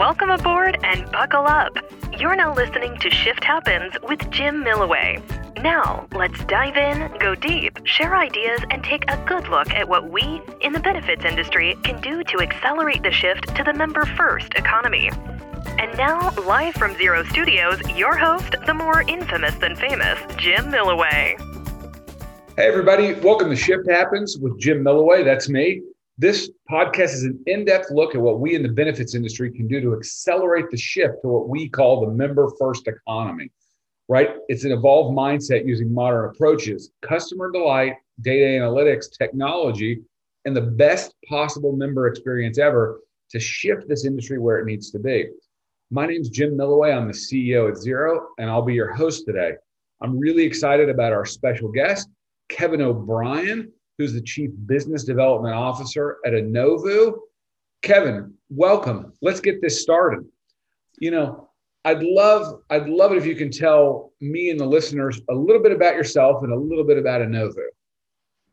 Welcome aboard and buckle up. You're now listening to Shift Happens with Jim Millaway. Now, let's dive in, go deep, share ideas, and take a good look at what we in the benefits industry can do to accelerate the shift to the member first economy. And now, live from Zero Studios, your host, the more infamous than famous, Jim Millaway. Hey, everybody, welcome to Shift Happens with Jim Millaway. That's me. This podcast is an in depth look at what we in the benefits industry can do to accelerate the shift to what we call the member first economy, right? It's an evolved mindset using modern approaches, customer delight, data analytics, technology, and the best possible member experience ever to shift this industry where it needs to be. My name is Jim Millaway. I'm the CEO at Zero, and I'll be your host today. I'm really excited about our special guest, Kevin O'Brien who's the Chief Business Development Officer at Enovu. Kevin, welcome. Let's get this started. You know, I'd love I'd love it if you can tell me and the listeners a little bit about yourself and a little bit about Enovu.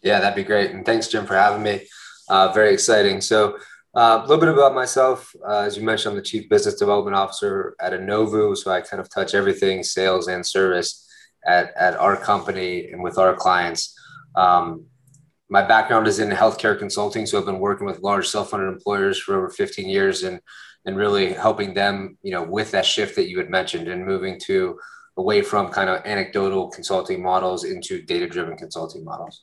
Yeah, that'd be great. And thanks, Jim, for having me. Uh, very exciting. So, uh, a little bit about myself. Uh, as you mentioned, I'm the Chief Business Development Officer at Enovu. So, I kind of touch everything sales and service at, at our company and with our clients. Um, my background is in healthcare consulting, so I've been working with large self-funded employers for over 15 years, and and really helping them, you know, with that shift that you had mentioned, and moving to away from kind of anecdotal consulting models into data-driven consulting models.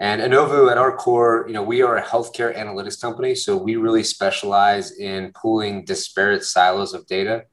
And Enovu, at our core, you know, we are a healthcare analytics company, so we really specialize in pooling disparate silos of data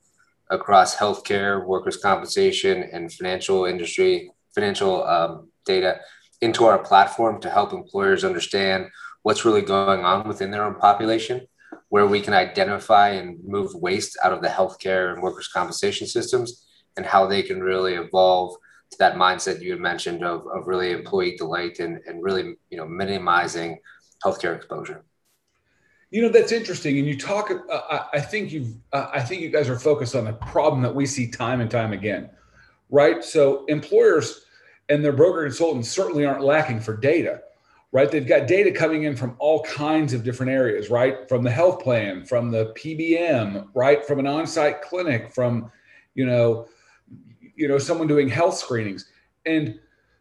across healthcare, workers' compensation, and financial industry, financial um, data into our platform to help employers understand what's really going on within their own population, where we can identify and move waste out of the healthcare and workers' compensation systems, and how they can really evolve to that mindset you had mentioned of, of really employee delight and, and really you know minimizing healthcare exposure. You know that's interesting, and you talk. Uh, I think you. Uh, I think you guys are focused on a problem that we see time and time again, right? So employers and their broker consultants certainly aren't lacking for data right? They've got data coming in from all kinds of different areas right? From the health plan from the pbm right? From an on-site clinic from you know you know someone doing health screenings. And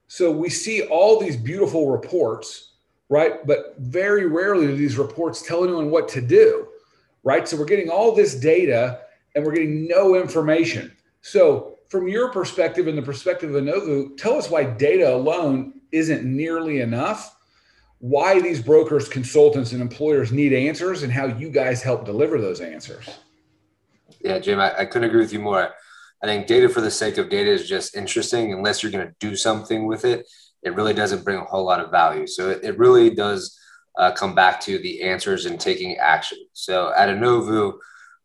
so we see all these beautiful reports right? But very rarely do these reports tell anyone what to do right? So we're getting all this data and we're getting no information. So from your perspective and the perspective of Enovu, tell us why data alone isn't nearly enough, why these brokers, consultants, and employers need answers, and how you guys help deliver those answers. Yeah, Jim, I, I couldn't agree with you more. I think data for the sake of data is just interesting. Unless you're going to do something with it, it really doesn't bring a whole lot of value. So it, it really does uh, come back to the answers and taking action. So at Enovu,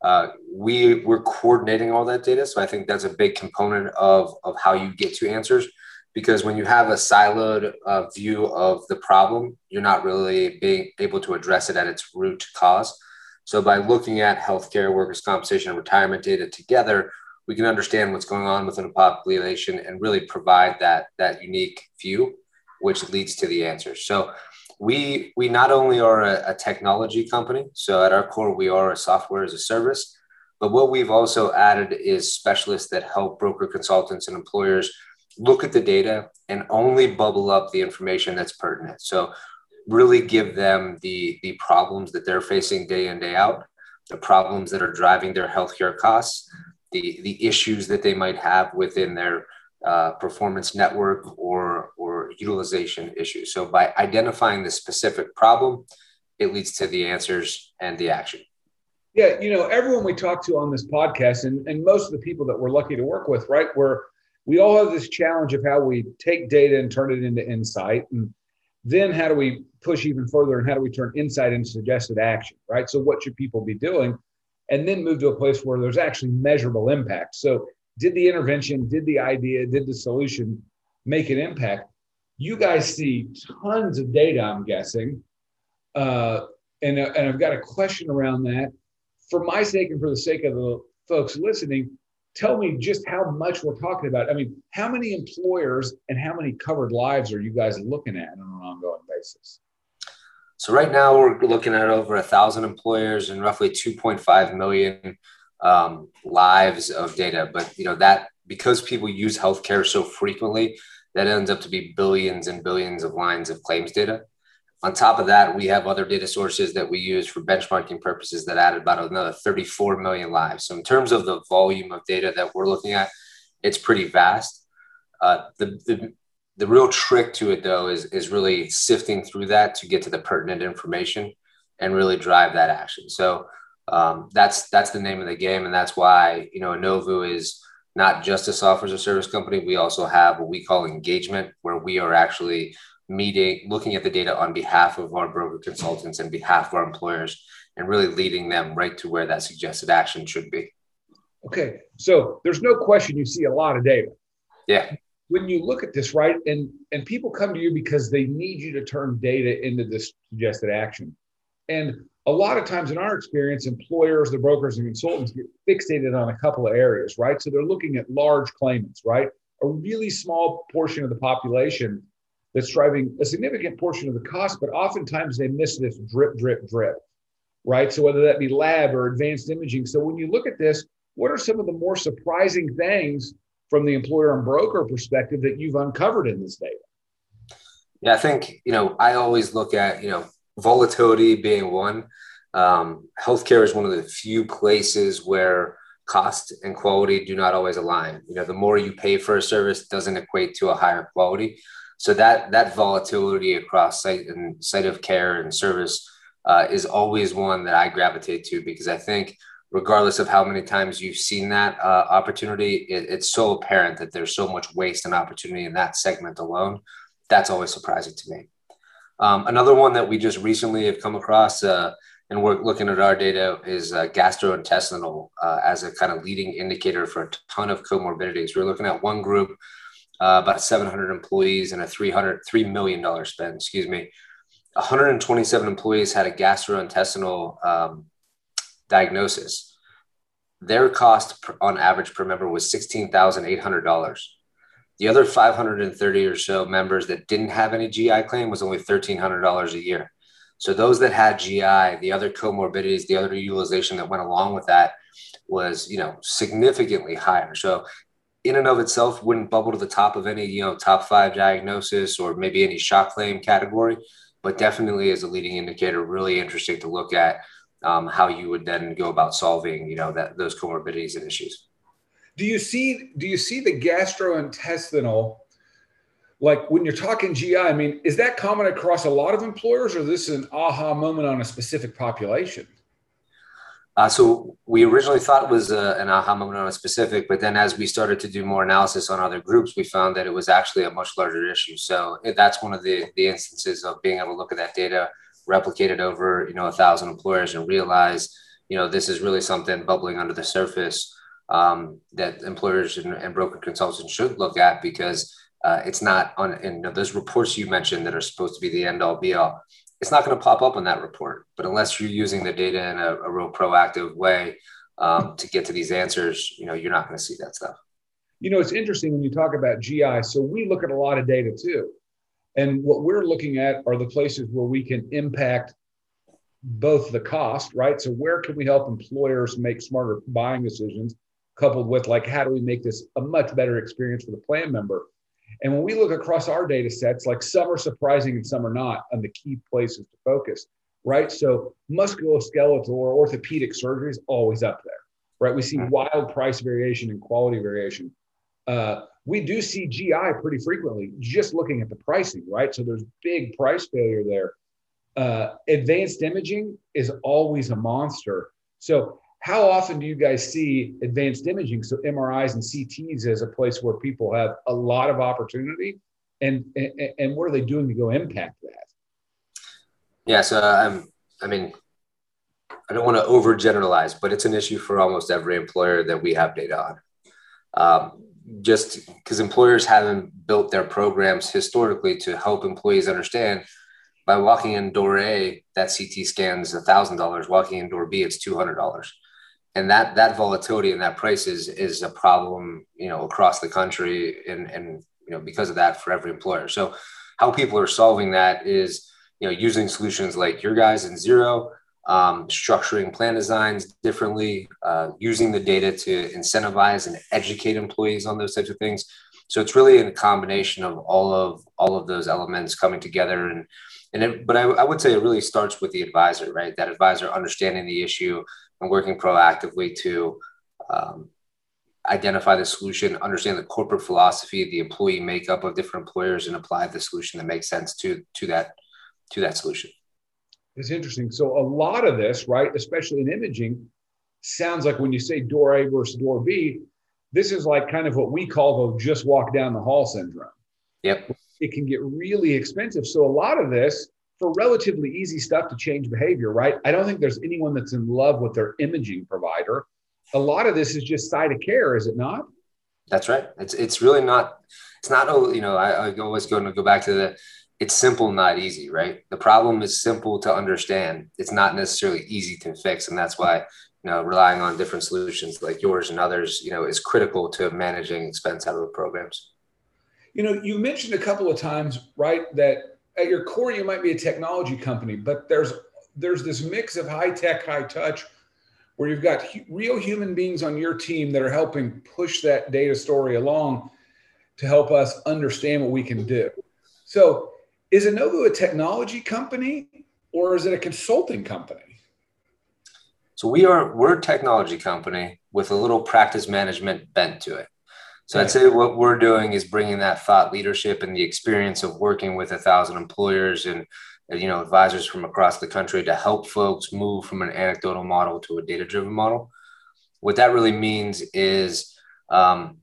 uh, we we're coordinating all that data so i think that's a big component of of how you get to answers because when you have a siloed uh, view of the problem you're not really being able to address it at its root cause. So by looking at healthcare workers compensation and retirement data together we can understand what's going on within a population and really provide that that unique view which leads to the answers. So we we not only are a, a, technology company so at our core we are a software as a service but what we've also added is specialists that help broker consultants and employers look at the data and only bubble up the information that's pertinent. So really give them the the problems that they're facing day in day out the problems that are driving their healthcare costs the the issues that they might have within their uh, performance network or or utilization issues. So by identifying the specific problem, it leads to the answers and the action. Yeah, you know, everyone we talk to on this podcast, and, and most of the people that we're lucky to work with, right, where we all have this challenge of how we take data and turn it into insight. And then how do we push even further and how do we turn insight into suggested action, right? So what should people be doing? And then move to a place where there's actually measurable impact. So did the intervention, did the idea, did the solution make an impact? You guys see tons of data, I'm guessing. Uh, and, uh, and I've got a question around that. For my sake and for the sake of the folks listening, tell me just how much we're talking about. I mean, how many employers and how many covered lives are you guys looking at on an ongoing basis? So right now we're looking at over a thousand employers and roughly 2.5 million um, lives of data. But you know that because people use healthcare so frequently, that ends up to be billions and billions of lines of claims data. On top of that, we have other data sources that we use for benchmarking purposes that added about another 34 million lives. So in terms of the volume of data that we're looking at, it's pretty vast. Uh, the, the, the real trick to it though is, is really sifting through that to get to the pertinent information and really drive that action. So um, that's that's the name of the game, and that's why you know Enovu is not just a software as a service company. We also have what we call engagement, where we are actually meeting, looking at the data on behalf of our broker consultants and behalf of our employers, and really leading them right to where that suggested action should be. Okay, so there's no question you see a lot of data. Yeah. When you look at this, right, and and people come to you because they need you to turn data into this suggested action, and a lot of times in our experience, employers, the brokers and consultants get fixated on a couple of areas, right? So they're looking at large claimants, right? A really small portion of the population that's driving a significant portion of the cost, but oftentimes they miss this drip, drip, drip, right? So whether that be lab or advanced imaging. So when you look at this, what are some of the more surprising things from the employer and broker perspective that you've uncovered in this data? Yeah, I think, you know, I always look at, you know, volatility being one. Um, healthcare is one of the few places where cost and quality do not always align. You know, the more you pay for a service doesn't equate to a higher quality. So that that volatility across site and site of care and service uh, is always one that I gravitate to because I think regardless of how many times you've seen that uh, opportunity, it, it's so apparent that there's so much waste and opportunity in that segment alone. That's always surprising to me. Um, another one that we just recently have come across, uh, and we're looking at our data, is uh, gastrointestinal uh, as a kind of leading indicator for a ton of comorbidities. We're looking at one group, uh, about 700 employees and a 300 $3 million spend, excuse me. 127 employees had a gastrointestinal um, diagnosis. Their cost per, on average per member was $16,800. The other 530 or so members that didn't have any GI claim was only $1,300 a year. So those that had GI, the other comorbidities, the other utilization that went along with that was, you know, significantly higher. So in and of itself wouldn't bubble to the top of any, you know, top five diagnosis or maybe any shock claim category, but definitely as a leading indicator, really interesting to look at um, how you would then go about solving, you know, that those comorbidities and issues. Do you see do you see the gastrointestinal like when you're talking GI, I mean, is that common across a lot of employers or is this is an aha moment on a specific population? Uh, so we originally thought it was uh, an aha moment on a specific, but then as we started to do more analysis on other groups, we found that it was actually a much larger issue. So that's one of the, the instances of being able to look at that data, replicate it over, you know, a thousand employers and realize, you know, this is really something bubbling under the surface um, that employers and, and, broker consultants should look at because uh, it's not on in those reports you mentioned that are supposed to be the end all be all. It's not going to pop up on that report, but unless you're using the data in a, a real proactive way um, to get to these answers, you know, you're not going to see that stuff. You know, it's interesting when you talk about GI. So we look at a lot of data too. And what we're looking at are the places where we can impact both the cost, right? So where can we help employers make smarter buying decisions coupled with like how do we make this a much better experience for the plan member? And when we look across our data sets like some are surprising and some are not on the key places to focus right? So musculoskeletal or orthopedic surgery is always up there right? We see mm-hmm. wild price variation and quality variation. Uh, we do see gi pretty frequently just looking at the pricing right? So there's big price failure there. Uh, advanced imaging is always a monster. So how often do you guys see advanced imaging, so MRIs and CTs, as a place where people have a lot of opportunity, and and, and what are they doing to go impact that? Yeah, so I'm. I mean, I don't want to overgeneralize, but it's an issue for almost every employer that we have data on. Um, just because employers haven't built their programs historically to help employees understand by walking in door A, that CT scans $1,000. Walking in door B, it's $200 and that that volatility and that price is is a problem you know across the country and and you know because of that for every employer so how people are solving that is you know, using solutions like your guys in zero um, structuring plan designs differently, uh, using the data to incentivize and educate employees on those types of things. So it's really a combination of all of all of those elements coming together and and it, but I, I would say it really starts with the advisor, right? That advisor understanding the issue and working proactively to um, identify the solution, understand the corporate philosophy, the employee makeup of different employers, and apply the solution that makes sense to to that to that solution. It's interesting. So a lot of this, right, especially in imaging, sounds like when you say door A versus door B, this is like kind of what we call the just walk down the hall syndrome. Yep. It can get really expensive. So a lot of this for relatively easy stuff to change behavior, right? I don't think there's anyone that's in love with their imaging provider. A lot of this is just side of care, is it not? That's right. It's it's really not. It's not. Oh, you know, I, I always go to go back to the. It's simple, not easy, right? The problem is simple to understand. It's not necessarily easy to fix, and that's why you know relying on different solutions like yours and others, you know, is critical to managing expense out of the programs. You know, you mentioned a couple of times, right, that at your core you might be a technology company, but there's there's this mix of high tech, high touch, where you've got hu- real human beings on your team that are helping push that data story along to help us understand what we can do. So, is Enovu a technology company or is it a consulting company? So we are we're a technology company with a little practice management bent to it. So I'd say what we're doing is bringing that thought leadership and the experience of working with a thousand employers and you know advisors from across the country to help folks move from an anecdotal model to a data driven model. What that really means is um,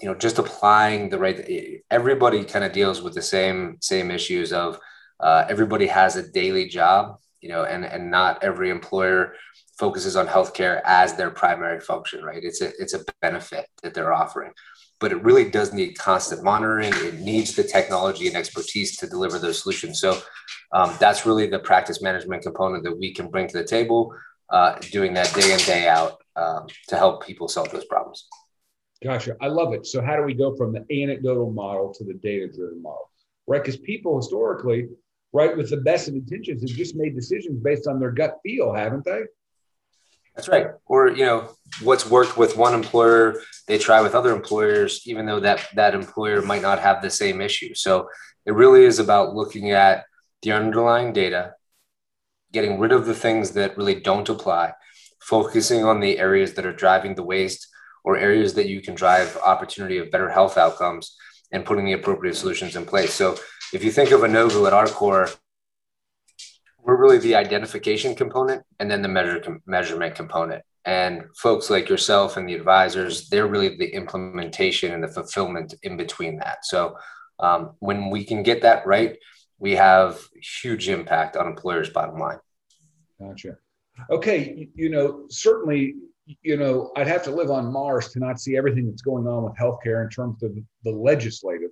you know just applying the right. Everybody kind of deals with the same same issues of uh, everybody has a daily job, you know, and and not every employer focuses on healthcare as their primary function, right? It's a it's a benefit that they're offering but it really does need constant monitoring. It needs the technology and expertise to deliver those solutions. So um, that's really the practice management component that we can bring to the table, uh, doing that day in, day out um, to help people solve those problems. Gotcha. I love it. So, how do we go from the anecdotal model to the data driven model? Right? Because people historically, right, with the best of intentions, have just made decisions based on their gut feel, haven't they? That's right. Or, you know, what's worked with one employer, they try with other employers, even though that that employer might not have the same issue. So it really is about looking at the underlying data, getting rid of the things that really don't apply, focusing on the areas that are driving the waste or areas that you can drive opportunity of better health outcomes and putting the appropriate solutions in place. So if you think of Enovu at our core, we're really the identification component and then the measure measurement component. And folks like yourself and the advisors they're really the implementation and the fulfillment in between that. So um, when we can get that right we have huge impact on employers bottom line. Gotcha. Okay you know certainly you know i'd have to live on mars to not see everything that's going on with healthcare in terms of the legislative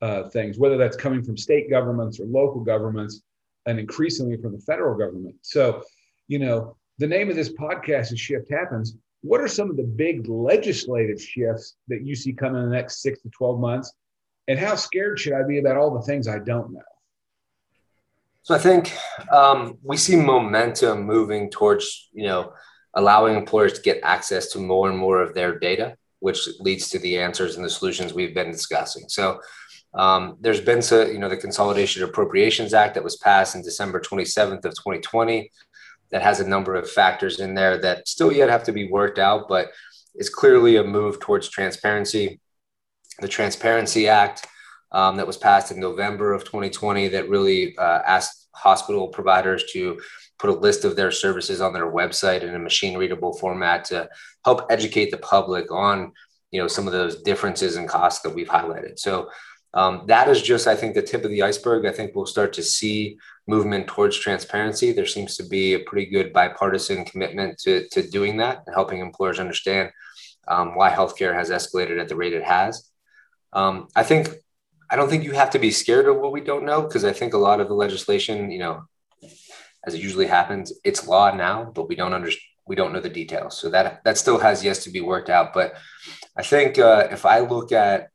uh, things whether that's coming from state governments or local governments and increasingly from the federal government. So, you know, the name of this podcast is Shift Happens. What are some of the big legislative shifts that you see coming in the next six to 12 months? And how scared should I be about all the things I don't know? So I think um, we see momentum moving towards, you know, allowing employers to get access to more and more of their data, which leads to the answers and the solutions we've been discussing. So um, there's been, so, you know, the Consolidated Appropriations Act that was passed in December 27th of 2020 that has a number of factors in there that still yet have to be worked out, but it's clearly a move towards transparency. The Transparency Act um, that was passed in November of 2020 that really uh, asked hospital providers to put a list of their services on their website in a machine readable format to help educate the public on you know some of those differences in costs that we've highlighted so um, that is just, I think, the tip of the iceberg. I think we'll start to see movement towards transparency. There seems to be a pretty good bipartisan commitment to, to doing that and helping employers understand um, why healthcare has escalated at the rate it has. Um, I think, I don't think you have to be scared of what we don't know because I think a lot of the legislation, you know, as it usually happens, it's law now, but we don't understand. We don't know the details, so that that still has yet to be worked out. But I think uh, if I look at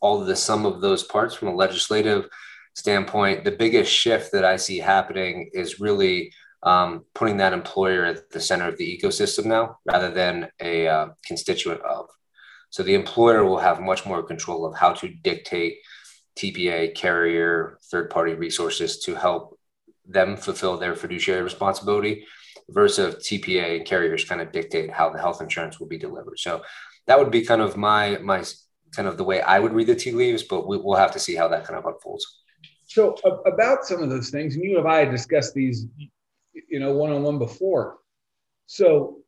all the sum of those parts from a legislative standpoint, the biggest shift that I see happening is really um, putting that employer at the center of the ecosystem now rather than a uh, constituent of. So the employer will have much more control of how to dictate TPA, carrier, third party resources to help them fulfill their fiduciary responsibility versus TPA and carriers kind of dictate how the health insurance will be delivered. So that would be kind of my my kind of the way I would read the tea leaves, but we, will have to see how that kind of unfolds. So about some of those things, and you and I discussed these, you know, one on one before. So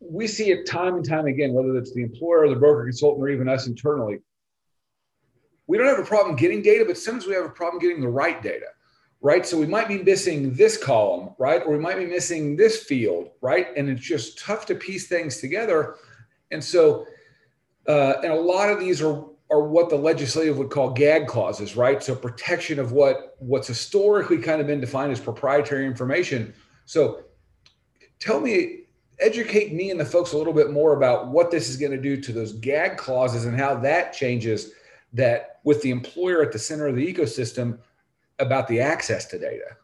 we see it time and time again, whether it's the employer, or the broker, consultant, or even us internally. We don't have a problem getting data, but sometimes we have a problem getting the right data, right? So we might be missing this column, right? Or we might be missing this field, right? And it's just tough to piece things together. And so, uh, and a lot of these are are what the legislative would call gag clauses, right? So protection of what what's historically kind of been defined as proprietary information. So tell me, educate me and the folks a little bit more about what this is going to do to those gag clauses and how that changes that with the employer at the center of the ecosystem about the access to data.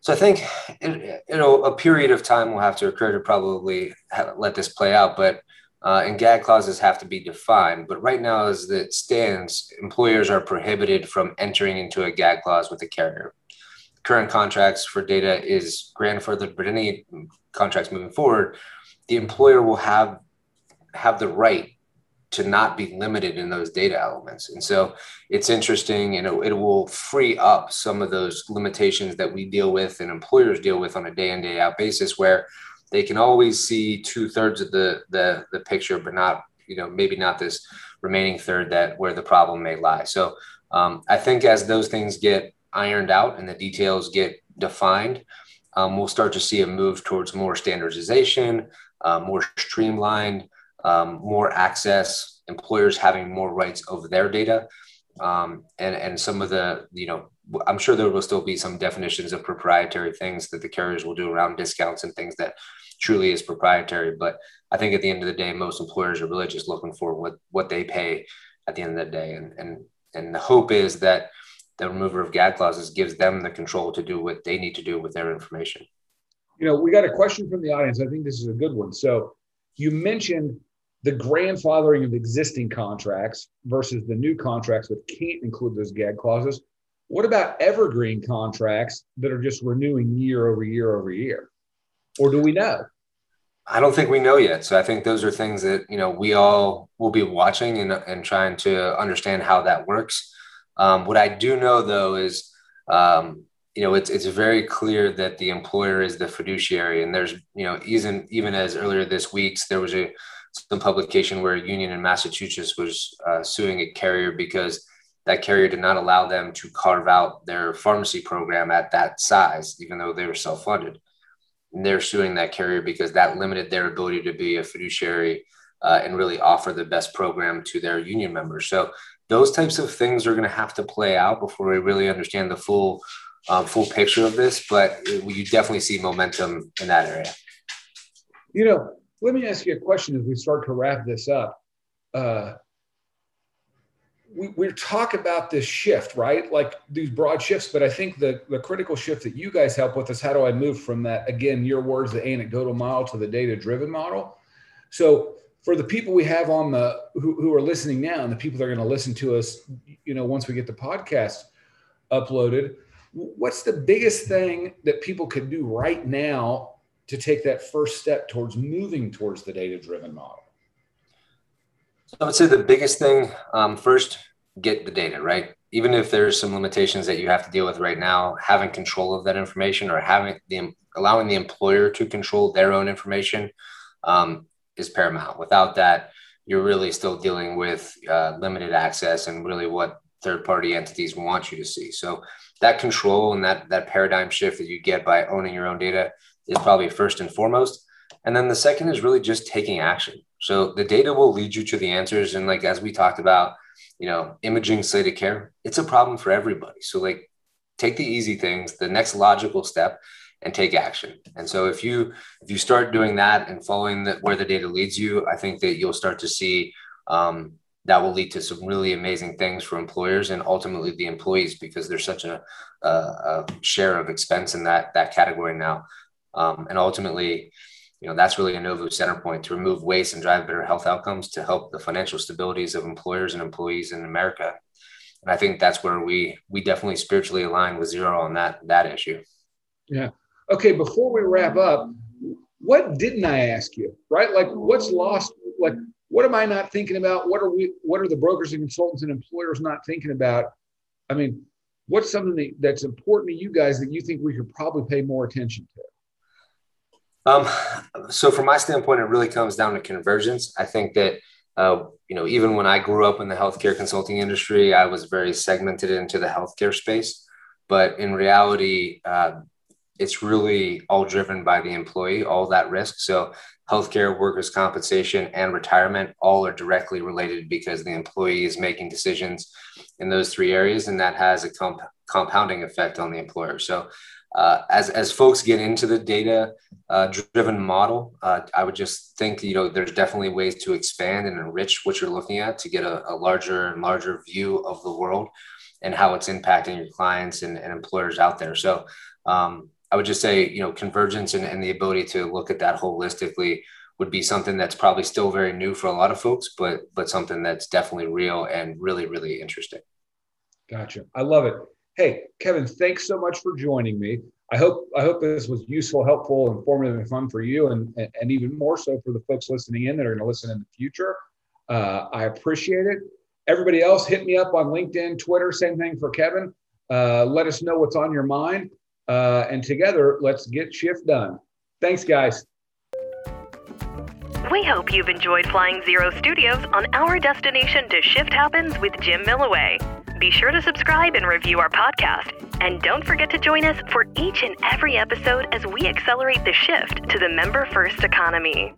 So I think you know a period of time will have to occur to probably let this play out, but uh, and gag clauses have to be defined. But right now, as it stands, employers are prohibited from entering into a gag clause with a carrier. Current contracts for data is grandfathered, but any contracts moving forward, the employer will have have the right to not be limited in those data elements. And so it's interesting, you know, it will free up some of those limitations that we deal with and employers deal with on a day in, day out basis where they can always see two thirds of the, the the picture, but not you know maybe not this remaining third that where the problem may lie. So um, I think as those things get ironed out and the details get defined, um, we'll start to see a move towards more standardization, uh, more streamlined, um, more access, employers having more rights over their data, um, and and some of the you know I'm sure there will still be some definitions of proprietary things that the carriers will do around discounts and things that truly is proprietary. But I think at the end of the day, most employers are really just looking for what what they pay at the end of the day, and and and the hope is that the remover of gag clauses gives them the control to do what they need to do with their information. You know, we got a question from the audience. I think this is a good one. So you mentioned the grandfathering of existing contracts versus the new contracts that can't include those gag clauses. What about evergreen contracts that are just renewing year over year over year? Or do we know? I don't think we know yet. So I think those are things that you know we all will be watching and, and trying to understand how that works. Um, what I do know though is um, you know it's it's very clear that the employer is the fiduciary, and there's you know even even as earlier this week there was a some publication where a union in Massachusetts was uh, suing a carrier because that carrier did not allow them to carve out their pharmacy program at that size, even though they were self funded And they're suing that carrier because that limited their ability to be a fiduciary uh, and really offer the best program to their union members. So those types of things are going to have to play out before we really understand the full um, full picture of this. But you definitely see momentum in that area. You know, let me ask you a question as we start to wrap this up. Uh, we, we talk about this shift, right? Like these broad shifts, but I think the, the critical shift that you guys help with is how do I move from that, again, your words, the anecdotal model to the data driven model. So for the people we have on the who, who are listening now and the people that are going to listen to us, you know, once we get the podcast uploaded, what's the biggest thing that people could do right now to take that first step towards moving towards the data driven model? I would say the biggest thing um, first, get the data right. Even if there's some limitations that you have to deal with right now, having control of that information or having the allowing the employer to control their own information um, is paramount. Without that, you're really still dealing with uh, limited access and really what third party entities want you to see. So that control and that that paradigm shift that you get by owning your own data is probably first and foremost. And then the second is really just taking action. So the data will lead you to the answers. And like as we talked about, you know, imaging site of care, it's a problem for everybody. So like take the easy things, the next logical step, and take action. And so if you if you start doing that and following the, where the data leads you, I think that you'll start to see um, that will lead to some really amazing things for employers and ultimately the employees because there's such a, a, a share of expense in that that category now. Um, and ultimately, you know, that's really Enovu center point to remove waste and drive better health outcomes to help the financial stabilities of employers and employees in America. And I think that's where we we definitely spiritually align with Zero on that that issue. Yeah. Okay. Before we wrap up, what didn't I ask you? Right? Like, what's lost? Like, what am I not thinking about? What are we? What are the brokers and consultants and employers not thinking about? I mean, what's something that, that's important to you guys that you think we could probably pay more attention to? Um, so from my standpoint, it really comes down to convergence. I think that uh, you know, even when I grew up in the healthcare consulting industry, I was very segmented into the healthcare space. But in reality, uh, it's really all driven by the employee, all that risk. So healthcare, workers' compensation, and retirement all are directly related because the employee is making decisions in those three areas, and that has a comp- compounding effect on the employer. So uh, as as folks get into the data uh, driven model, uh, I would just think you know there's definitely ways to expand and enrich what you're looking at to get a, a larger and larger view of the world and how it's impacting your clients and, and employers out there. So um, I would just say you know convergence and, and the ability to look at that holistically would be something that's probably still very new for a lot of folks, but but something that's definitely real and really really interesting. Gotcha. I love it. Hey, Kevin, thanks so much for joining me. I hope I hope this was useful, helpful, informative, and fun for you, and and even more so for the folks listening in that are going to listen in the future. Uh, I appreciate it. Everybody else, hit me up on LinkedIn, Twitter. Same thing for Kevin. Uh, let us know what's on your mind, uh, and together, let's get shift done. Thanks, guys. We hope you've enjoyed flying Zero Studios on our destination to Shift Happens with Jim Millaway. Be sure to subscribe and review our podcast. And don't forget to join us for each and every episode as we accelerate the shift to the member first economy.